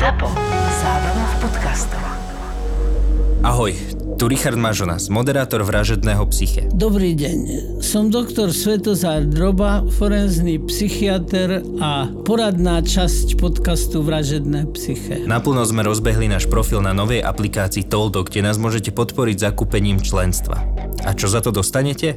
ZAPO. Zábrná v podcastov. Ahoj, tu Richard Mažonas, moderátor Vražedného psyche. Dobrý deň, som doktor Svetozár Droba, forenzný psychiatr a poradná časť podcastu Vražedné psyche. Naplno sme rozbehli náš profil na novej aplikácii Toldo, kde nás môžete podporiť zakúpením členstva. A čo za to dostanete?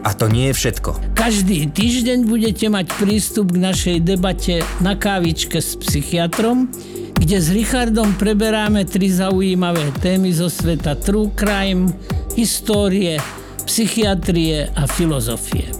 A to nie je všetko. Každý týždeň budete mať prístup k našej debate na kávičke s psychiatrom, kde s Richardom preberáme tri zaujímavé témy zo sveta true crime, histórie, psychiatrie a filozofie.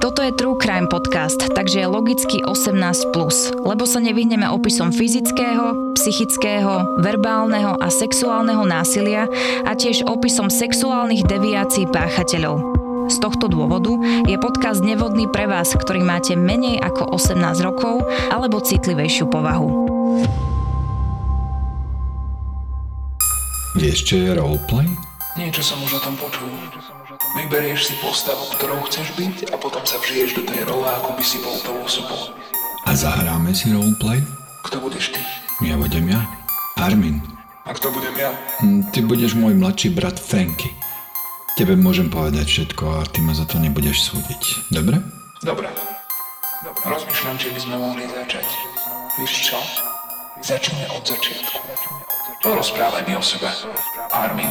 Toto je True Crime Podcast, takže je logicky 18+, lebo sa nevyhneme opisom fyzického, psychického, verbálneho a sexuálneho násilia a tiež opisom sexuálnych deviácií páchateľov. Z tohto dôvodu je podcast nevhodný pre vás, ktorý máte menej ako 18 rokov alebo citlivejšiu povahu. Je roleplay? Niečo som už o tom počul. Vyberieš si postavu, ktorou chceš byť a potom sa vžiješ do tej role, ako by si bol tou osobou. A zahráme si roleplay? Kto budeš ty? Ja budem ja. Armin. A kto budem ja? Hm, Ty budeš môj mladší brat Franky. Tebe môžem povedať všetko a ty ma za to nebudeš súdiť. Dobre? Dobre. Rozmýšľam, či by sme mohli začať. Vieš čo? Začneme od začiatku. Porozprávaj mi o sebe. Armin.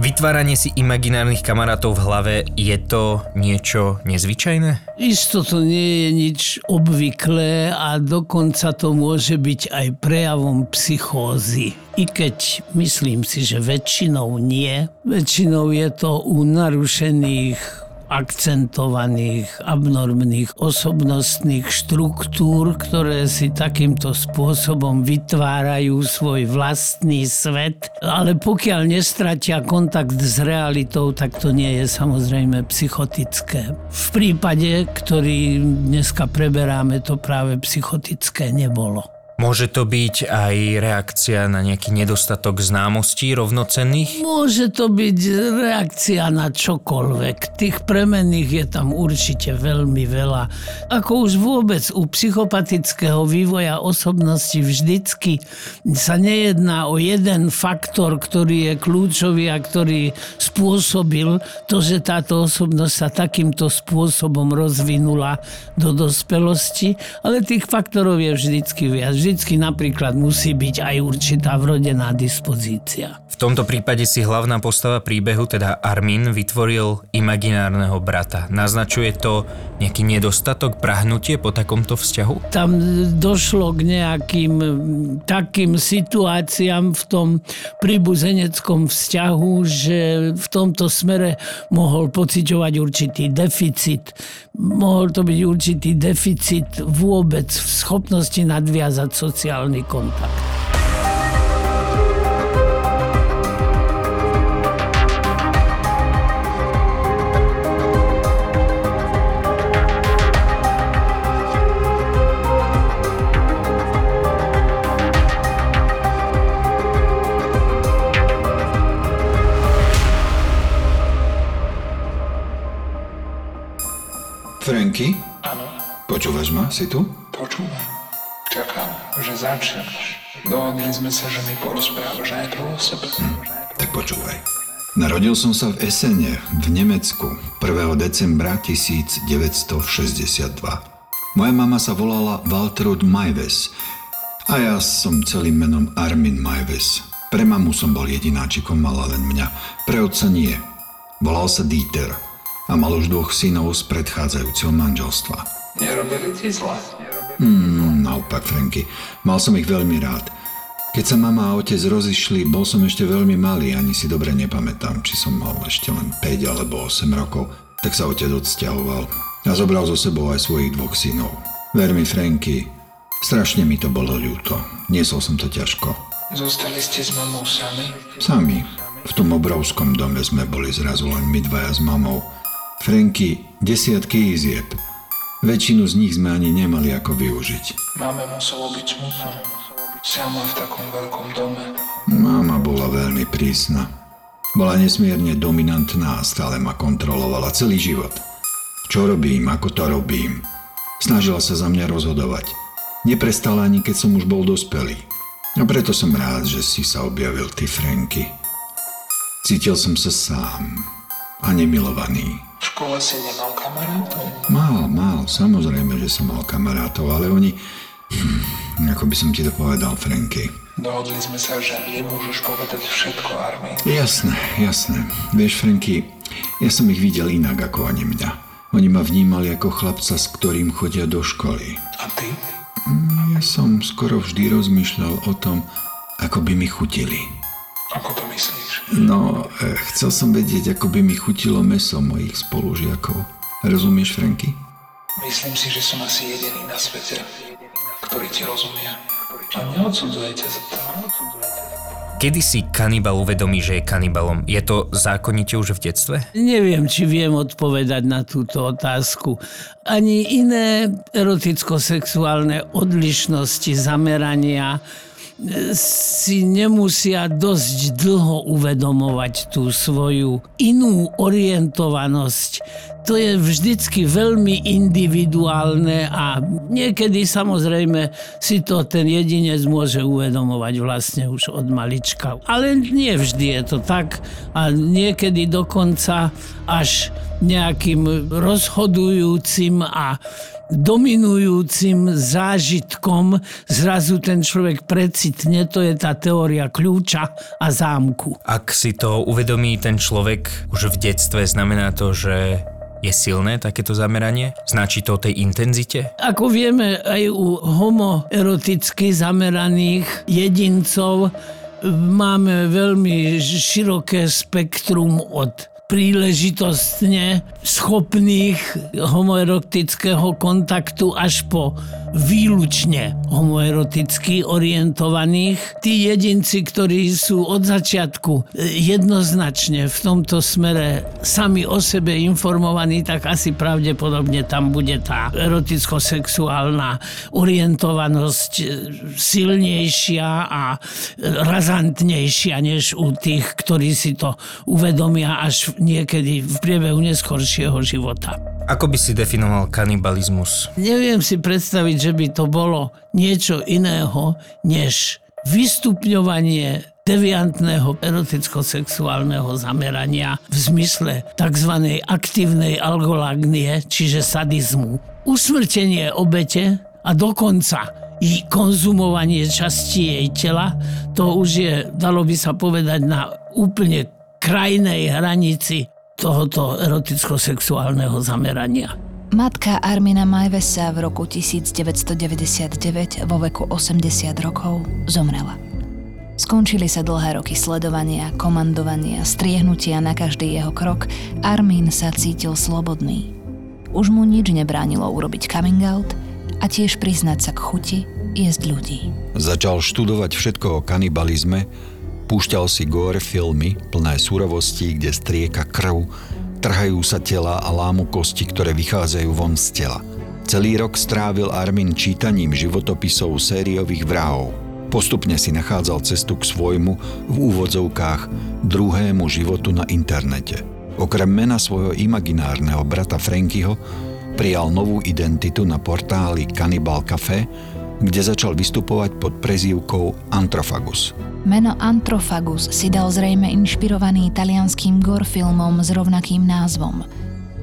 Vytváranie si imaginárnych kamarátov v hlave, je to niečo nezvyčajné? Isto to nie je nič obvyklé a dokonca to môže byť aj prejavom psychózy. I keď myslím si, že väčšinou nie. Väčšinou je to u narušených akcentovaných, abnormných osobnostných štruktúr, ktoré si takýmto spôsobom vytvárajú svoj vlastný svet. Ale pokiaľ nestratia kontakt s realitou, tak to nie je samozrejme psychotické. V prípade, ktorý dneska preberáme, to práve psychotické nebolo. Môže to byť aj reakcia na nejaký nedostatok známostí rovnocenných? Môže to byť reakcia na čokoľvek. Tých premenných je tam určite veľmi veľa. Ako už vôbec u psychopatického vývoja osobnosti vždycky sa nejedná o jeden faktor, ktorý je kľúčový a ktorý spôsobil to, že táto osobnosť sa takýmto spôsobom rozvinula do dospelosti, ale tých faktorov je vždycky viac. Vždy napríklad musí byť aj určitá vrodená dispozícia. V tomto prípade si hlavná postava príbehu, teda Armin, vytvoril imaginárneho brata. Naznačuje to nejaký nedostatok, prahnutie po takomto vzťahu? Tam došlo k nejakým takým situáciám v tom príbuzeneckom vzťahu, že v tomto smere mohol pociťovať určitý deficit. Mohol to byť určitý deficit vôbec v schopnosti nadviazať sociálny kontakt. Franky? Áno, Počúvaš ma? Si tu? počúvam. Čakám, že začneš. Dohodli sme sa, že mi porozprávaš najprv o sebe. Tak počúvaj. Narodil som sa v Esene, v Nemecku, 1. decembra 1962. Moja mama sa volala Waltrud Majves a ja som celým menom Armin Majves. Pre mamu som bol jedináčikom, mala len mňa. Pre otca nie. Volal sa Dieter a mal už dvoch synov z predchádzajúceho manželstva. Nerobili ti zle. Mm, naopak, Franky. Mal som ich veľmi rád. Keď sa mama a otec rozišli, bol som ešte veľmi malý, ani si dobre nepamätám, či som mal ešte len 5 alebo 8 rokov. Tak sa otec odsťahoval a zobral so sebou aj svojich dvoch synov. Ver mi, Franky, strašne mi to bolo ľúto. Niesol som to ťažko. Zostali ste s mamou sami? Sami. V tom obrovskom dome sme boli zrazu len my dvaja s mamou. Franky, desiatky izieb. Väčšinu z nich sme ani nemali ako využiť. Máme muselo byť smutno. Sama v takom veľkom dome. Mama bola veľmi prísna. Bola nesmierne dominantná a stále ma kontrolovala celý život. Čo robím, ako to robím. Snažila sa za mňa rozhodovať. Neprestala ani keď som už bol dospelý. A preto som rád, že si sa objavil ty, Franky. Cítil som sa sám a nemilovaný. V škole si nemal kamarátov? Mal, mal, samozrejme, že som mal kamarátov, ale oni... Hm, ako by som ti to povedal, Franky. Dohodli sme sa, že nemôžeš povedať všetko, Armin. Jasné, jasné. Vieš, Franky, ja som ich videl inak ako oni mňa. Oni ma vnímali ako chlapca, s ktorým chodia do školy. A ty? Ja som skoro vždy rozmýšľal o tom, ako by mi chutili. Ako to myslíš? No, e, chcel som vedieť, ako by mi chutilo meso mojich spolužiakov. Rozumieš, Franky? Myslím si, že som asi jediný na svete, ktorý ti rozumie. A neodsudzujete za to. Kedy si kanibal uvedomí, že je kanibalom? Je to zákonite už v detstve? Neviem, či viem odpovedať na túto otázku. Ani iné eroticko-sexuálne odlišnosti, zamerania si nemusia dosť dlho uvedomovať tú svoju inú orientovanosť. To je vždycky veľmi individuálne a niekedy samozrejme si to ten jedinec môže uvedomovať vlastne už od malička. Ale nie vždy je to tak a niekedy dokonca až nejakým rozhodujúcim a dominujúcim zážitkom zrazu ten človek precitne, to je tá teória kľúča a zámku. Ak si to uvedomí ten človek už v detstve, znamená to, že je silné takéto zameranie? Značí to o tej intenzite? Ako vieme, aj u homoeroticky zameraných jedincov máme veľmi široké spektrum od príležitostne schopných homoerotického kontaktu až po výlučne homoeroticky orientovaných. Tí jedinci, ktorí sú od začiatku jednoznačne v tomto smere sami o sebe informovaní, tak asi pravdepodobne tam bude tá eroticko-sexuálna orientovanosť silnejšia a razantnejšia než u tých, ktorí si to uvedomia až niekedy v priebehu neskoršieho života. Ako by si definoval kanibalizmus? Neviem si predstaviť, že by to bolo niečo iného, než vystupňovanie deviantného eroticko-sexuálneho zamerania v zmysle tzv. aktívnej algolagnie, čiže sadizmu. Usmrtenie obete a dokonca i konzumovanie časti jej tela, to už je, dalo by sa povedať, na úplne krajnej hranici tohoto eroticko-sexuálneho zamerania. Matka Armina Majvesa v roku 1999 vo veku 80 rokov zomrela. Skončili sa dlhé roky sledovania, komandovania, striehnutia na každý jeho krok. Armin sa cítil slobodný. Už mu nič nebránilo urobiť coming out a tiež priznať sa k chuti jesť ľudí. Začal študovať všetko o kanibalizme, púšťal si gore filmy plné surovosti, kde strieka krv, trhajú sa tela a lámu kosti, ktoré vychádzajú von z tela. Celý rok strávil Armin čítaním životopisov sériových vrahov. Postupne si nachádzal cestu k svojmu, v úvodzovkách, druhému životu na internete. Okrem mena svojho imaginárneho brata Frankyho prijal novú identitu na portáli Cannibal Café, kde začal vystupovať pod prezývkou Antrofagus. Meno Antrofagus si dal zrejme inšpirovaný talianským gore filmom s rovnakým názvom.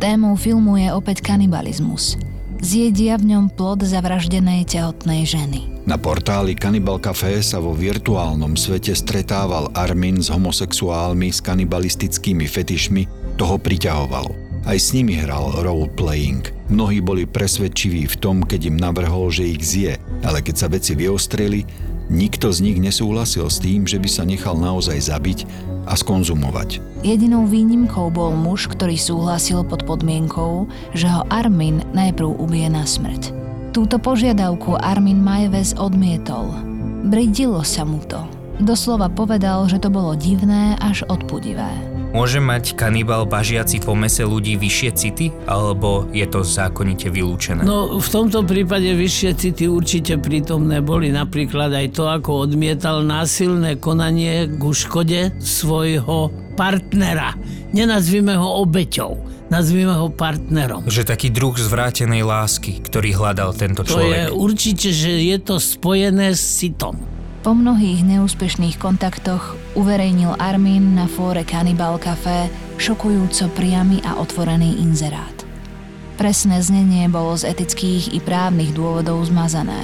Témou filmu je opäť kanibalizmus. Zjedia v ňom plod zavraždenej tehotnej ženy. Na portáli Cannibal Café sa vo virtuálnom svete stretával Armin s homosexuálmi s kanibalistickými fetišmi, toho priťahovalo. Aj s nimi hral role-playing. Mnohí boli presvedčiví v tom, keď im navrhol, že ich zje, ale keď sa veci vyostreli, nikto z nich nesúhlasil s tým, že by sa nechal naozaj zabiť a skonzumovať. Jedinou výnimkou bol muž, ktorý súhlasil pod podmienkou, že ho Armin najprv ubije na smrť. Túto požiadavku Armin Majves odmietol. Bridilo sa mu to. Doslova povedal, že to bolo divné až odpudivé. Môže mať kanibal bažiaci po mese ľudí vyššie city, alebo je to zákonite vylúčené? No v tomto prípade vyššie city určite prítomné boli. Napríklad aj to, ako odmietal násilné konanie ku škode svojho partnera. Nenazvime ho obeťou, nazvime ho partnerom. Že taký druh zvrátenej lásky, ktorý hľadal tento To je človek. určite, že je to spojené s citom. Po mnohých neúspešných kontaktoch uverejnil Armin na fóre Cannibal Café šokujúco priamy a otvorený inzerát. Presné znenie bolo z etických i právnych dôvodov zmazané.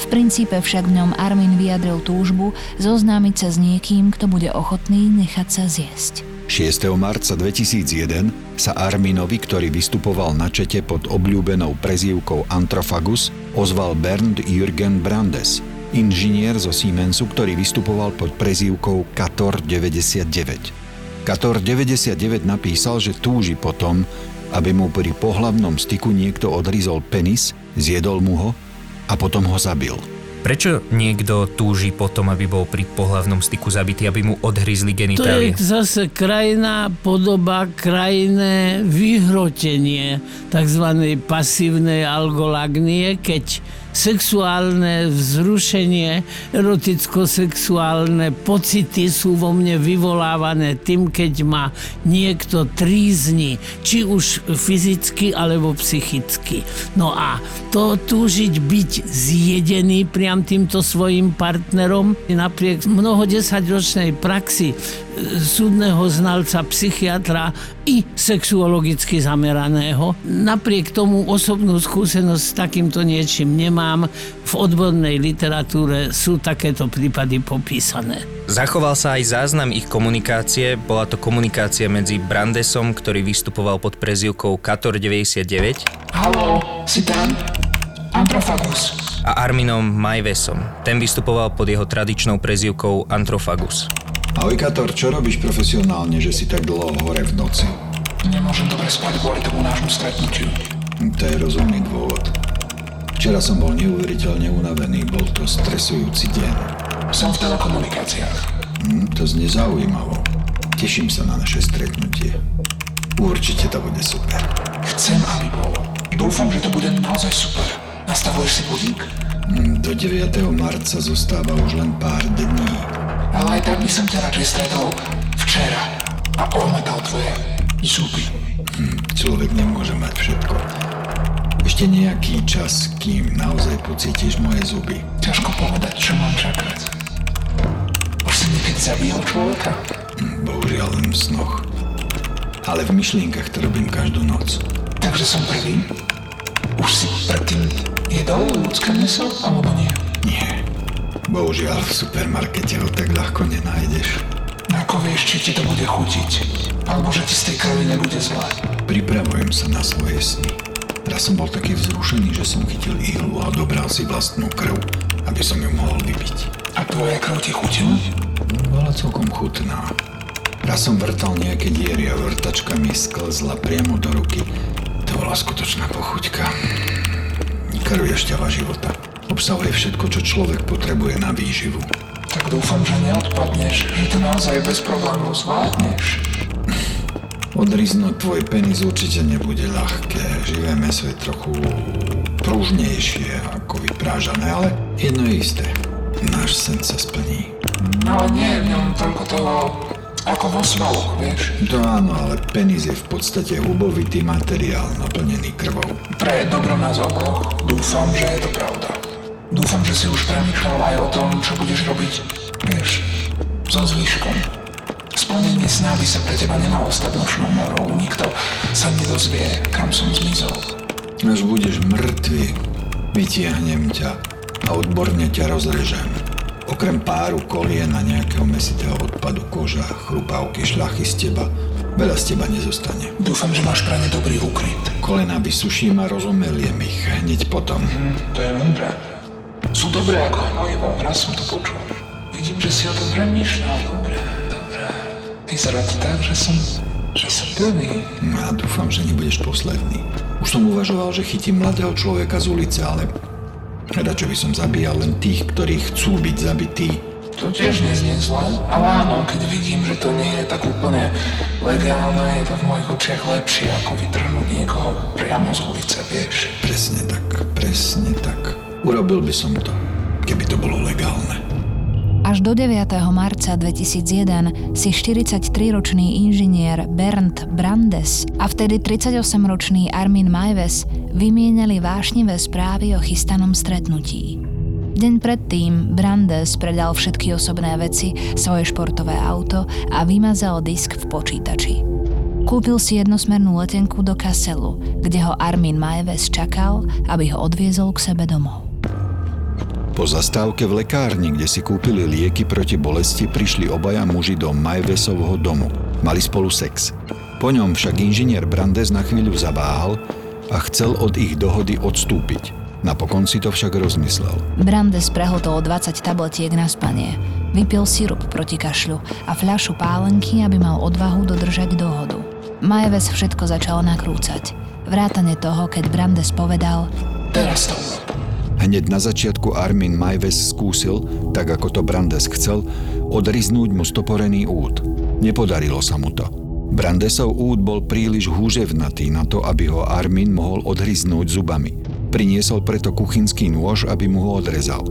V princípe však v ňom Armin vyjadril túžbu zoznámiť sa s niekým, kto bude ochotný nechať sa zjesť. 6. marca 2001 sa Arminovi, ktorý vystupoval na čete pod obľúbenou prezývkou Antrofagus, ozval Bernd Jürgen Brandes, inžinier zo Siemensu, ktorý vystupoval pod prezývkou Kator 99. Kator 99 napísal, že túži potom, aby mu pri pohlavnom styku niekto odrizol penis, zjedol mu ho a potom ho zabil. Prečo niekto túži potom, aby bol pri pohlavnom styku zabitý, aby mu odhryzli To je genitálie? zase krajná podoba, krajné vyhrotenie tzv. pasívnej algolagnie, keď sexuálne vzrušenie, eroticko-sexuálne pocity sú vo mne vyvolávané tým, keď ma niekto trízni, či už fyzicky alebo psychicky. No a to túžiť byť zjedený priam týmto svojim partnerom napriek mnoho desaťročnej praxi súdneho znalca, psychiatra i sexuologicky zameraného. Napriek tomu osobnú skúsenosť s takýmto niečím nemám. V odbornej literatúre sú takéto prípady popísané. Zachoval sa aj záznam ich komunikácie. Bola to komunikácia medzi Brandesom, ktorý vystupoval pod prezývkou Kator 99 Haló, si tam? Antrofagus. a Arminom Majvesom. Ten vystupoval pod jeho tradičnou prezývkou Antrofagus. Ahoj Kator, čo robíš profesionálne, že si tak dlho hore v noci? Nemôžem dobre spať kvôli tomu nášmu stretnutiu. To je rozumný dôvod. Včera som bol neuveriteľne unavený, bol to stresujúci deň. Som v telekomunikáciách. Hm, to znie zaujímavo. Teším sa na naše stretnutie. Určite to bude super. Chcem, aby bolo. Dúfam, že to bude naozaj super. Nastavuješ si budík? Hm, Do 9. marca zostáva už len pár dní. Ale aj tak by som ťa radšej stretol včera a ohmatal tvoje zuby. Hm, človek nemôže mať všetko. Ešte nejaký čas, kým naozaj pocítiš moje zuby. Ťažko povedať, čo mám čakať. Už si niekedy zabíjal človeka? Hm, Bohužiaľ len v snoch. Ale v myšlienkach to robím každú noc. Takže som prvý? Už si predtým jedol ľudské meso, alebo nie? Nie. Bohužiaľ v supermarkete ho tak ľahko nenájdeš. Ako vieš, či ti to bude chutiť? Alebo že ti z tej krvi nebude zle? Pripravujem sa na svoje sny. Raz som bol taký vzrušený, že som chytil ihlu a dobral si vlastnú krv, aby som ju mohol vypiť. A tvoja krv ti chutila? Bola celkom chutná. Raz som vrtal nejaké diery a vrtačka mi sklzla priamo do ruky. To bola skutočná pochuťka. Krv je šťava života. Obsahuje všetko, čo človek potrebuje na výživu. Tak dúfam, že neodpadneš, že to naozaj bez problémov zvládneš. Odriznúť tvoj penis určite nebude ľahké. Živé meso je trochu pružnejšie ako vyprážané, ale jedno je isté. Náš sen sa splní. No ale nie je v ňom toľko toho, ako vo svaloch, vieš. To áno, ale penis je v podstate hubovitý materiál naplnený krvou. Pre dobro nás oboch dúfam, že je to pravda. Dúfam, že si už premýšľal aj o tom, čo budeš robiť, vieš, so zvyškom. Splnenie sná by sa pre teba nemalo stať nočnou morou. Nikto sa nedozvie, kam som zmizol. Až budeš mŕtvy, vytiahnem ťa a odborne ťa rozrežem. Okrem páru kolien a nejakého mesitého odpadu koža, chrupavky, šľachy z teba Veľa z teba nezostane. Dúfam, že máš pre ne dobrý úkryt. Kolena vysuším a rozumeliem ich hneď potom. Hm, to je múdre. Sú dobré ako hnojivo, raz som to počul. Vidím, že si o tom premýšľal. Dobre, dobre. Vyzerá to tak, že som... že som prvý. No A dúfam, že nebudeš posledný. Už som uvažoval, že chytím mladého človeka z ulice, ale radšej by som zabíjal len tých, ktorí chcú byť zabití. To tiež neznie zle, ale áno, keď vidím, že to nie je tak úplne legálne, je to v mojich očiach lepšie, ako vytrhnúť niekoho priamo z ulice, vieš. Presne tak, presne tak. Urobil by som to, keby to bolo legálne. Až do 9. marca 2001 si 43-ročný inžinier Bernd Brandes a vtedy 38-ročný Armin Majves vymienali vášnivé správy o chystanom stretnutí. Deň predtým Brandes predal všetky osobné veci, svoje športové auto a vymazal disk v počítači. Kúpil si jednosmernú letenku do Kasselu, kde ho Armin Majves čakal, aby ho odviezol k sebe domov. Po zastávke v lekárni, kde si kúpili lieky proti bolesti, prišli obaja muži do Majvesovho domu. Mali spolu sex. Po ňom však inžinier Brandes na chvíľu zaváhal a chcel od ich dohody odstúpiť. Napokon si to však rozmyslel. Brandes prehltol 20 tabletiek na spanie. Vypil sirup proti kašľu a fľašu pálenky, aby mal odvahu dodržať dohodu. Majeves všetko začal nakrúcať. Vrátane toho, keď Brandes povedal Teraz to. Hneď na začiatku Armin Majves skúsil, tak ako to Brandes chcel, odriznúť mu stoporený úd. Nepodarilo sa mu to. Brandesov úd bol príliš húževnatý na to, aby ho Armin mohol odhryznúť zubami. Priniesol preto kuchynský nôž, aby mu ho odrezal.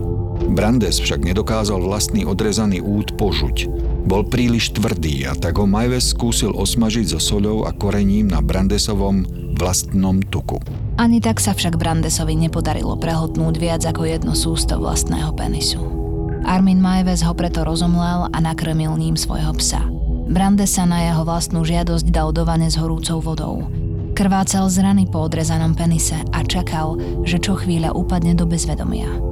Brandes však nedokázal vlastný odrezaný úd požuť. Bol príliš tvrdý a tak ho Majves skúsil osmažiť so soľou a korením na Brandesovom vlastnom tuku. Ani tak sa však Brandesovi nepodarilo prehltnúť viac ako jedno sústo vlastného penisu. Armin Majves ho preto rozomlel a nakrmil ním svojho psa. Brandes sa na jeho vlastnú žiadosť dal do vane s horúcou vodou. Krvácel z rany po odrezanom penise a čakal, že čo chvíľa upadne do bezvedomia.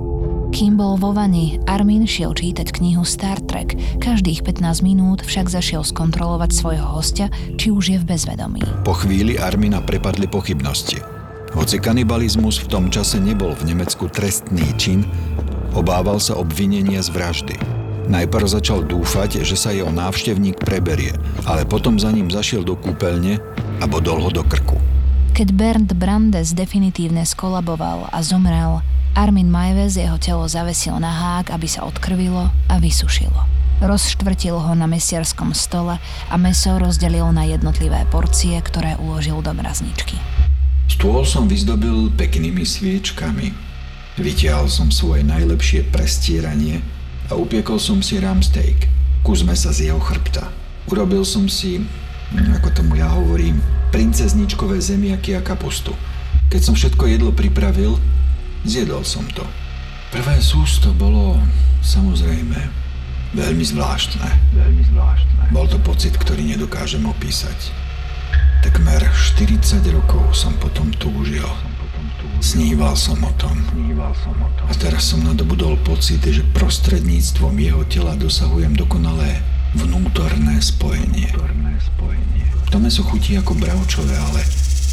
Kým bol vo vani, Armin šiel čítať knihu Star Trek. Každých 15 minút však zašiel skontrolovať svojho hostia, či už je v bezvedomí. Po chvíli Armina prepadli pochybnosti. Hoci kanibalizmus v tom čase nebol v Nemecku trestný čin, obával sa obvinenia z vraždy. Najprv začal dúfať, že sa jeho návštevník preberie, ale potom za ním zašiel do kúpeľne a bodol ho do krku. Keď Bernd Brandes definitívne skolaboval a zomrel, Armin Majves jeho telo zavesil na hák, aby sa odkrvilo a vysušilo. Rozštvrtil ho na mesiarskom stole a meso rozdelil na jednotlivé porcie, ktoré uložil do mrazničky. Stôl som vyzdobil peknými sviečkami. Vytiahol som svoje najlepšie prestieranie a upiekol som si ram steak, kus mesa z jeho chrbta. Urobil som si, ako tomu ja hovorím, princezničkové zemiaky a kapustu. Keď som všetko jedlo pripravil, zjedol som to. Prvé sústo bolo, samozrejme, veľmi zvláštne. Veľmi zvláštne. Bol to pocit, ktorý nedokážem opísať. Takmer 40 rokov som potom túžil. Sníval som o tom. A teraz som nadobudol pocit, že prostredníctvom jeho tela dosahujem dokonalé vnútorné spojenie. To meso chutí ako bravčové, ale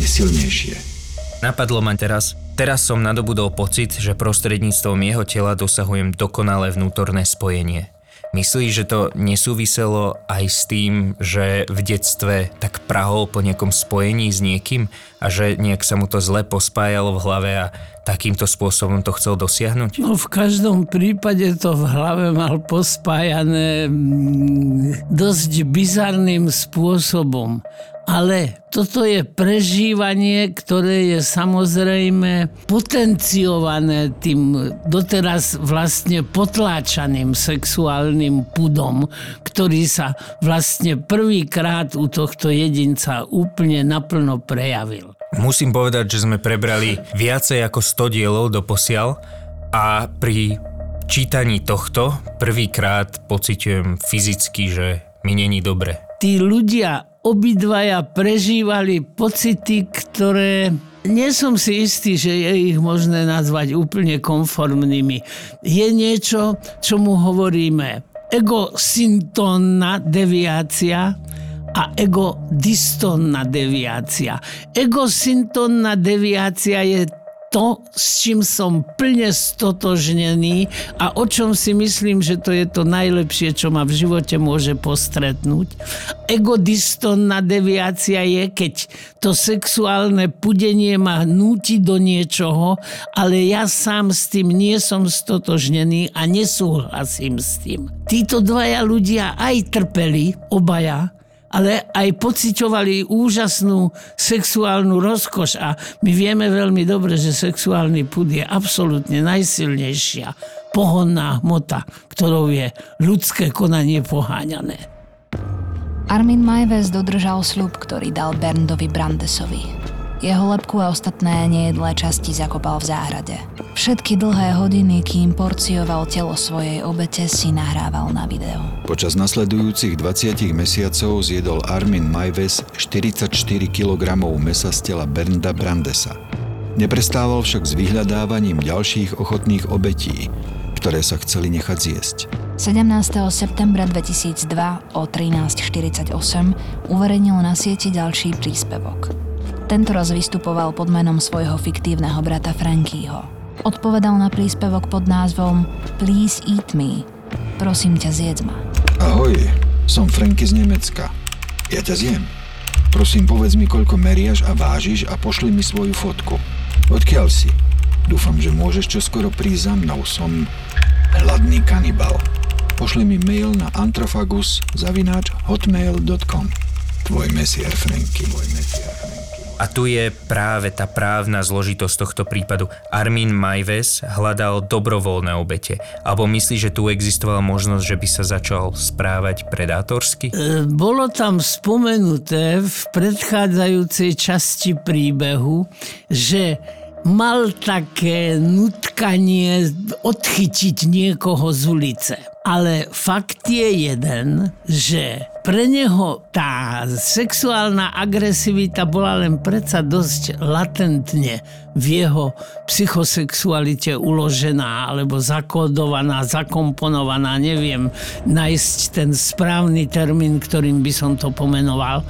je silnejšie. Napadlo ma teraz, teraz som nadobudol pocit, že prostredníctvom jeho tela dosahujem dokonalé vnútorné spojenie. Myslíš, že to nesúviselo aj s tým, že v detstve tak prahol po nejakom spojení s niekým a že nejak sa mu to zle pospájalo v hlave a takýmto spôsobom to chcel dosiahnuť? No v každom prípade to v hlave mal pospájané mm, dosť bizarným spôsobom. Ale toto je prežívanie, ktoré je samozrejme potenciované tým doteraz vlastne potláčaným sexuálnym pudom, ktorý sa vlastne prvýkrát u tohto jedinca úplne naplno prejavil. Musím povedať, že sme prebrali viacej ako 100 dielov do posiaľ a pri čítaní tohto prvýkrát pociťujem fyzicky, že mi není dobre. Tí ľudia obidvaja prežívali pocity, ktoré nie som si istý, že je ich možné nazvať úplne konformnými. Je niečo, čo mu hovoríme egosyntónna deviácia a egodistónna deviácia. Egosyntónna deviácia je to, s čím som plne stotožnený a o čom si myslím, že to je to najlepšie, čo ma v živote môže postretnúť. Egodistónna deviácia je, keď to sexuálne pudenie ma núti do niečoho, ale ja sám s tým nie som stotožnený a nesúhlasím s tým. Títo dvaja ľudia aj trpeli, obaja, ale aj pociťovali úžasnú sexuálnu rozkoš a my vieme veľmi dobre, že sexuálny pud je absolútne najsilnejšia pohonná hmota, ktorou je ľudské konanie poháňané. Armin Majves dodržal sľub, ktorý dal Berndovi Brandesovi. Jeho lepku a ostatné nejedlé časti zakopal v záhrade. Všetky dlhé hodiny, kým porcioval telo svojej obete, si nahrával na video. Počas nasledujúcich 20 mesiacov zjedol Armin Majves 44 kg mesa z tela Bernda Brandesa. Neprestával však s vyhľadávaním ďalších ochotných obetí, ktoré sa chceli nechať zjesť. 17. septembra 2002 o 13.48 uverejnil na sieti ďalší príspevok. Tentoraz vystupoval pod menom svojho fiktívneho brata Frankýho. Odpovedal na príspevok pod názvom Please eat me. Prosím ťa, zjedz ma. Ahoj, som Franky z Nemecka. Ja ťa zjem. Prosím, povedz mi, koľko meriaš a vážiš a pošli mi svoju fotku. Odkiaľ si? Dúfam, že môžeš čoskoro prísť za mnou. Som hladný kanibal. Pošli mi mail na antrofagus zavináč hotmail.com Tvoj mesiar Franky, môj mesiar Franky. A tu je práve tá právna zložitosť tohto prípadu. Armin Majves hľadal dobrovoľné obete. Alebo myslí, že tu existovala možnosť, že by sa začal správať predátorsky? E, bolo tam spomenuté v predchádzajúcej časti príbehu, že mal také nutkanie odchytiť niekoho z ulice. Ale fakt je jeden, že pre neho tá sexuálna agresivita bola len predsa dosť latentne v jeho psychosexualite uložená alebo zakódovaná, zakomponovaná, neviem nájsť ten správny termín, ktorým by som to pomenoval.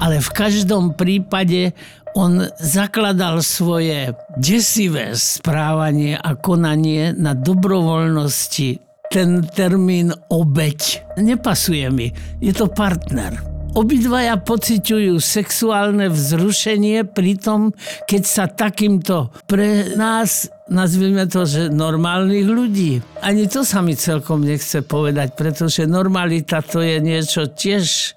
Ale v každom prípade on zakladal svoje desivé správanie a konanie na dobrovoľnosti ten termín obeď nepasuje mi. Je to partner. Obidvaja pociťujú sexuálne vzrušenie pri tom, keď sa takýmto pre nás, nazvime to, že normálnych ľudí. Ani to sa mi celkom nechce povedať, pretože normalita to je niečo tiež e,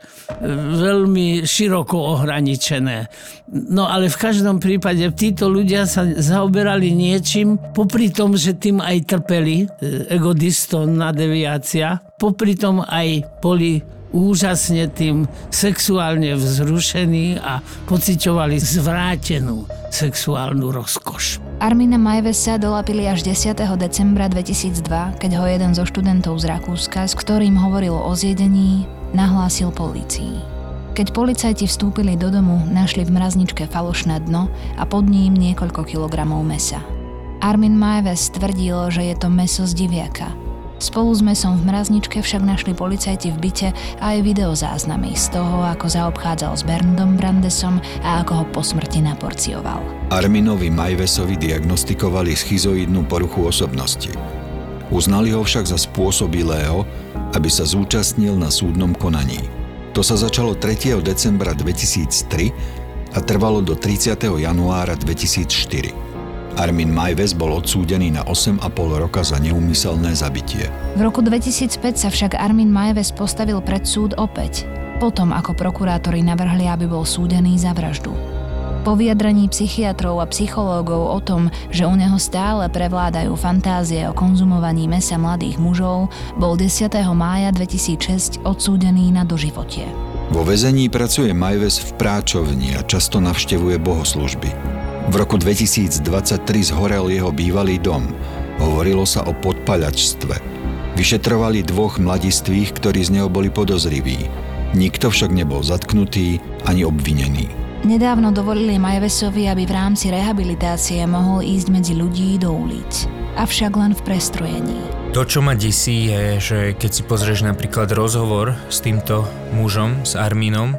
veľmi široko ohraničené. No ale v každom prípade títo ľudia sa zaoberali niečím, popri tom, že tým aj trpeli, e, egodistónna deviácia, popri tom aj boli úžasne tým sexuálne vzrušení a pociťovali zvrátenú sexuálnu rozkoš. Armina Majvesa dolapili až 10. decembra 2002, keď ho jeden zo študentov z Rakúska, s ktorým hovoril o zjedení, nahlásil polícii. Keď policajti vstúpili do domu, našli v mrazničke falošné dno a pod ním niekoľko kilogramov mesa. Armin Majves tvrdil, že je to meso z diviaka – Spolu s mesom v mrazničke však našli policajti v byte aj videozáznamy z toho, ako zaobchádzal s Berndom Brandesom a ako ho po smrti naporcioval. Arminovi Majvesovi diagnostikovali schizoidnú poruchu osobnosti. Uznali ho však za spôsobilého, aby sa zúčastnil na súdnom konaní. To sa začalo 3. decembra 2003 a trvalo do 30. januára 2004. Armin Majves bol odsúdený na 8,5 roka za neumyselné zabitie. V roku 2005 sa však Armin Majves postavil pred súd opäť, potom ako prokurátori navrhli, aby bol súdený za vraždu. Po vyjadrení psychiatrov a psychológov o tom, že u neho stále prevládajú fantázie o konzumovaní mesa mladých mužov, bol 10. mája 2006 odsúdený na doživotie. Vo väzení pracuje Majves v práčovni a často navštevuje bohoslužby. V roku 2023 zhorel jeho bývalý dom. Hovorilo sa o podpaľačstve. Vyšetrovali dvoch mladistvých, ktorí z neho boli podozriví. Nikto však nebol zatknutý ani obvinený. Nedávno dovolili Majvesovi, aby v rámci rehabilitácie mohol ísť medzi ľudí do ulic. Avšak len v prestrojení. To, čo ma desí, je, že keď si pozrieš napríklad rozhovor s týmto mužom, s Arminom,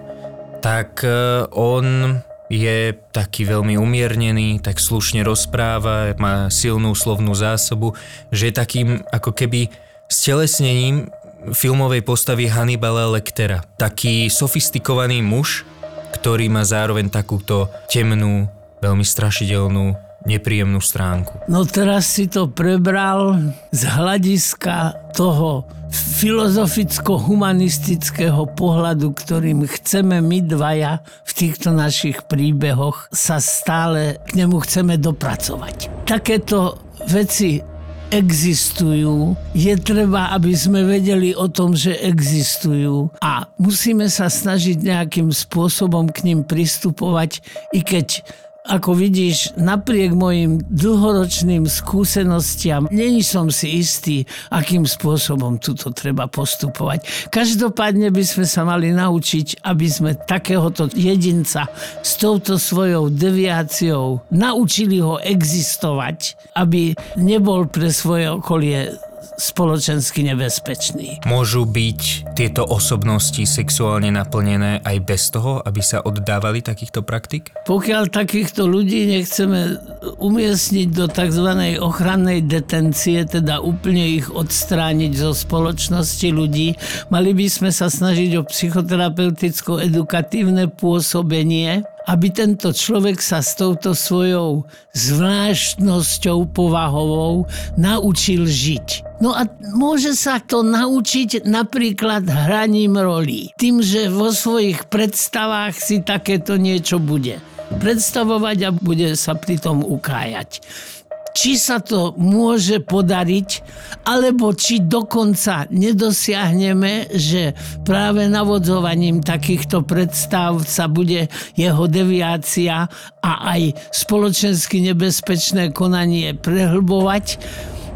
tak e, on je taký veľmi umiernený, tak slušne rozpráva, má silnú slovnú zásobu, že je takým ako keby stelesnením filmovej postavy Hannibala Lectera. Taký sofistikovaný muž, ktorý má zároveň takúto temnú, veľmi strašidelnú nepríjemnú stránku. No teraz si to prebral z hľadiska toho filozoficko-humanistického pohľadu, ktorým chceme my dvaja v týchto našich príbehoch sa stále k nemu chceme dopracovať. Takéto veci existujú, je treba, aby sme vedeli o tom, že existujú a musíme sa snažiť nejakým spôsobom k ním pristupovať, i keď ako vidíš, napriek mojim dlhoročným skúsenostiam, není som si istý, akým spôsobom tuto treba postupovať. Každopádne by sme sa mali naučiť, aby sme takéhoto jedinca s touto svojou deviáciou naučili ho existovať, aby nebol pre svoje okolie spoločensky nebezpečný. Môžu byť tieto osobnosti sexuálne naplnené aj bez toho, aby sa oddávali takýchto praktik? Pokiaľ takýchto ľudí nechceme umiestniť do tzv. ochrannej detencie, teda úplne ich odstrániť zo spoločnosti ľudí, mali by sme sa snažiť o psychoterapeuticko-edukatívne pôsobenie, aby tento človek sa s touto svojou zvláštnosťou povahovou naučil žiť. No a môže sa to naučiť napríklad hraním rolí. Tým, že vo svojich predstavách si takéto niečo bude predstavovať a bude sa pri tom ukájať či sa to môže podariť, alebo či dokonca nedosiahneme, že práve navodzovaním takýchto predstav sa bude jeho deviácia a aj spoločensky nebezpečné konanie prehlbovať.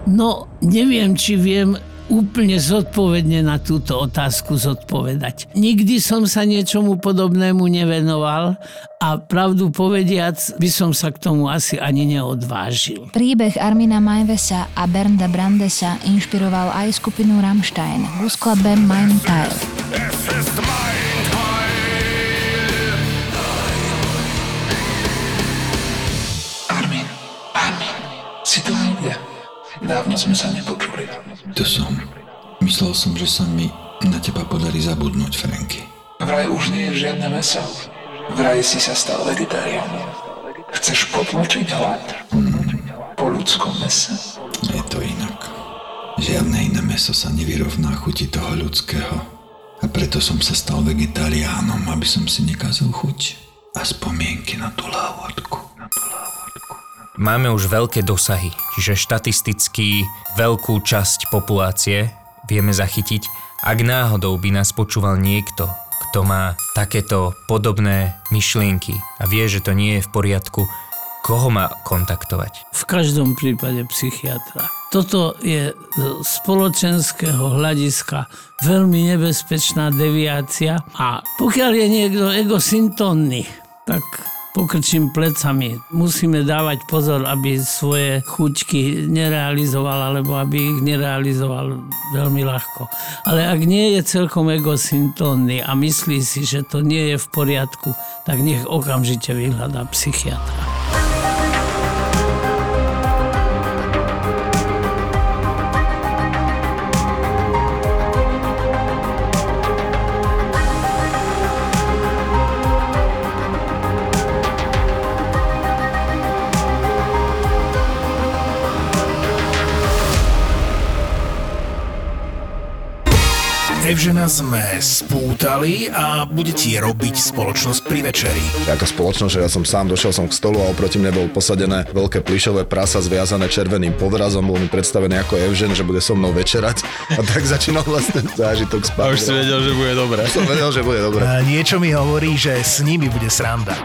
No, neviem, či viem úplne zodpovedne na túto otázku zodpovedať. Nikdy som sa niečomu podobnému nevenoval a pravdu povediac by som sa k tomu asi ani neodvážil. Príbeh Armina Majvesa a Bernda Brandesa inšpiroval aj skupinu Rammstein v skladbe Mein Teil. Dávno sme sa nepočuli. To som. Myslel som, že sa mi na teba podarí zabudnúť, Franky. Vraj už nie je žiadne meso. Vraj si sa stal vegetariánom. Chceš potlačiť hlad? Po ľudskom mese? Je to inak. Žiadne iné meso sa nevyrovná chuti toho ľudského. A preto som sa stal vegetariánom, aby som si nekazil chuť a spomienky na tú lávodku. Na tú lávodku. Máme už veľké dosahy, čiže štatisticky veľkú časť populácie vieme zachytiť. Ak náhodou by nás počúval niekto, kto má takéto podobné myšlienky a vie, že to nie je v poriadku, koho má kontaktovať? V každom prípade psychiatra. Toto je z spoločenského hľadiska veľmi nebezpečná deviácia a pokiaľ je niekto egosyntónny, tak pokrčím plecami. Musíme dávať pozor, aby svoje chuťky nerealizoval, alebo aby ich nerealizoval veľmi ľahko. Ale ak nie je celkom egosyntónny a myslí si, že to nie je v poriadku, tak nech okamžite vyhľadá psychiatra. Evžena sme spútali a bude ti robiť spoločnosť pri večeri. Ako spoločnosť, že ja som sám došiel som k stolu a oproti mne bol posadené veľké plišové prasa zviazané červeným podrazom, bol mi predstavený ako Evžen, že bude so mnou večerať a tak začínal vlastne zážitok spať. A už si vedel, že bude dobré. Som vedel, že bude dobre. A niečo mi hovorí, že s nimi bude sranda.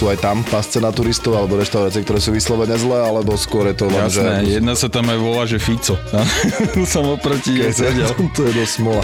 aj tam pasce na turistov alebo reštaurácie, ktoré sú vyslovene zlé, alebo skôr je to len, Jasné, že... jedna sa tam aj volá, že Fico. som oproti jej sedel. to je dosť smola.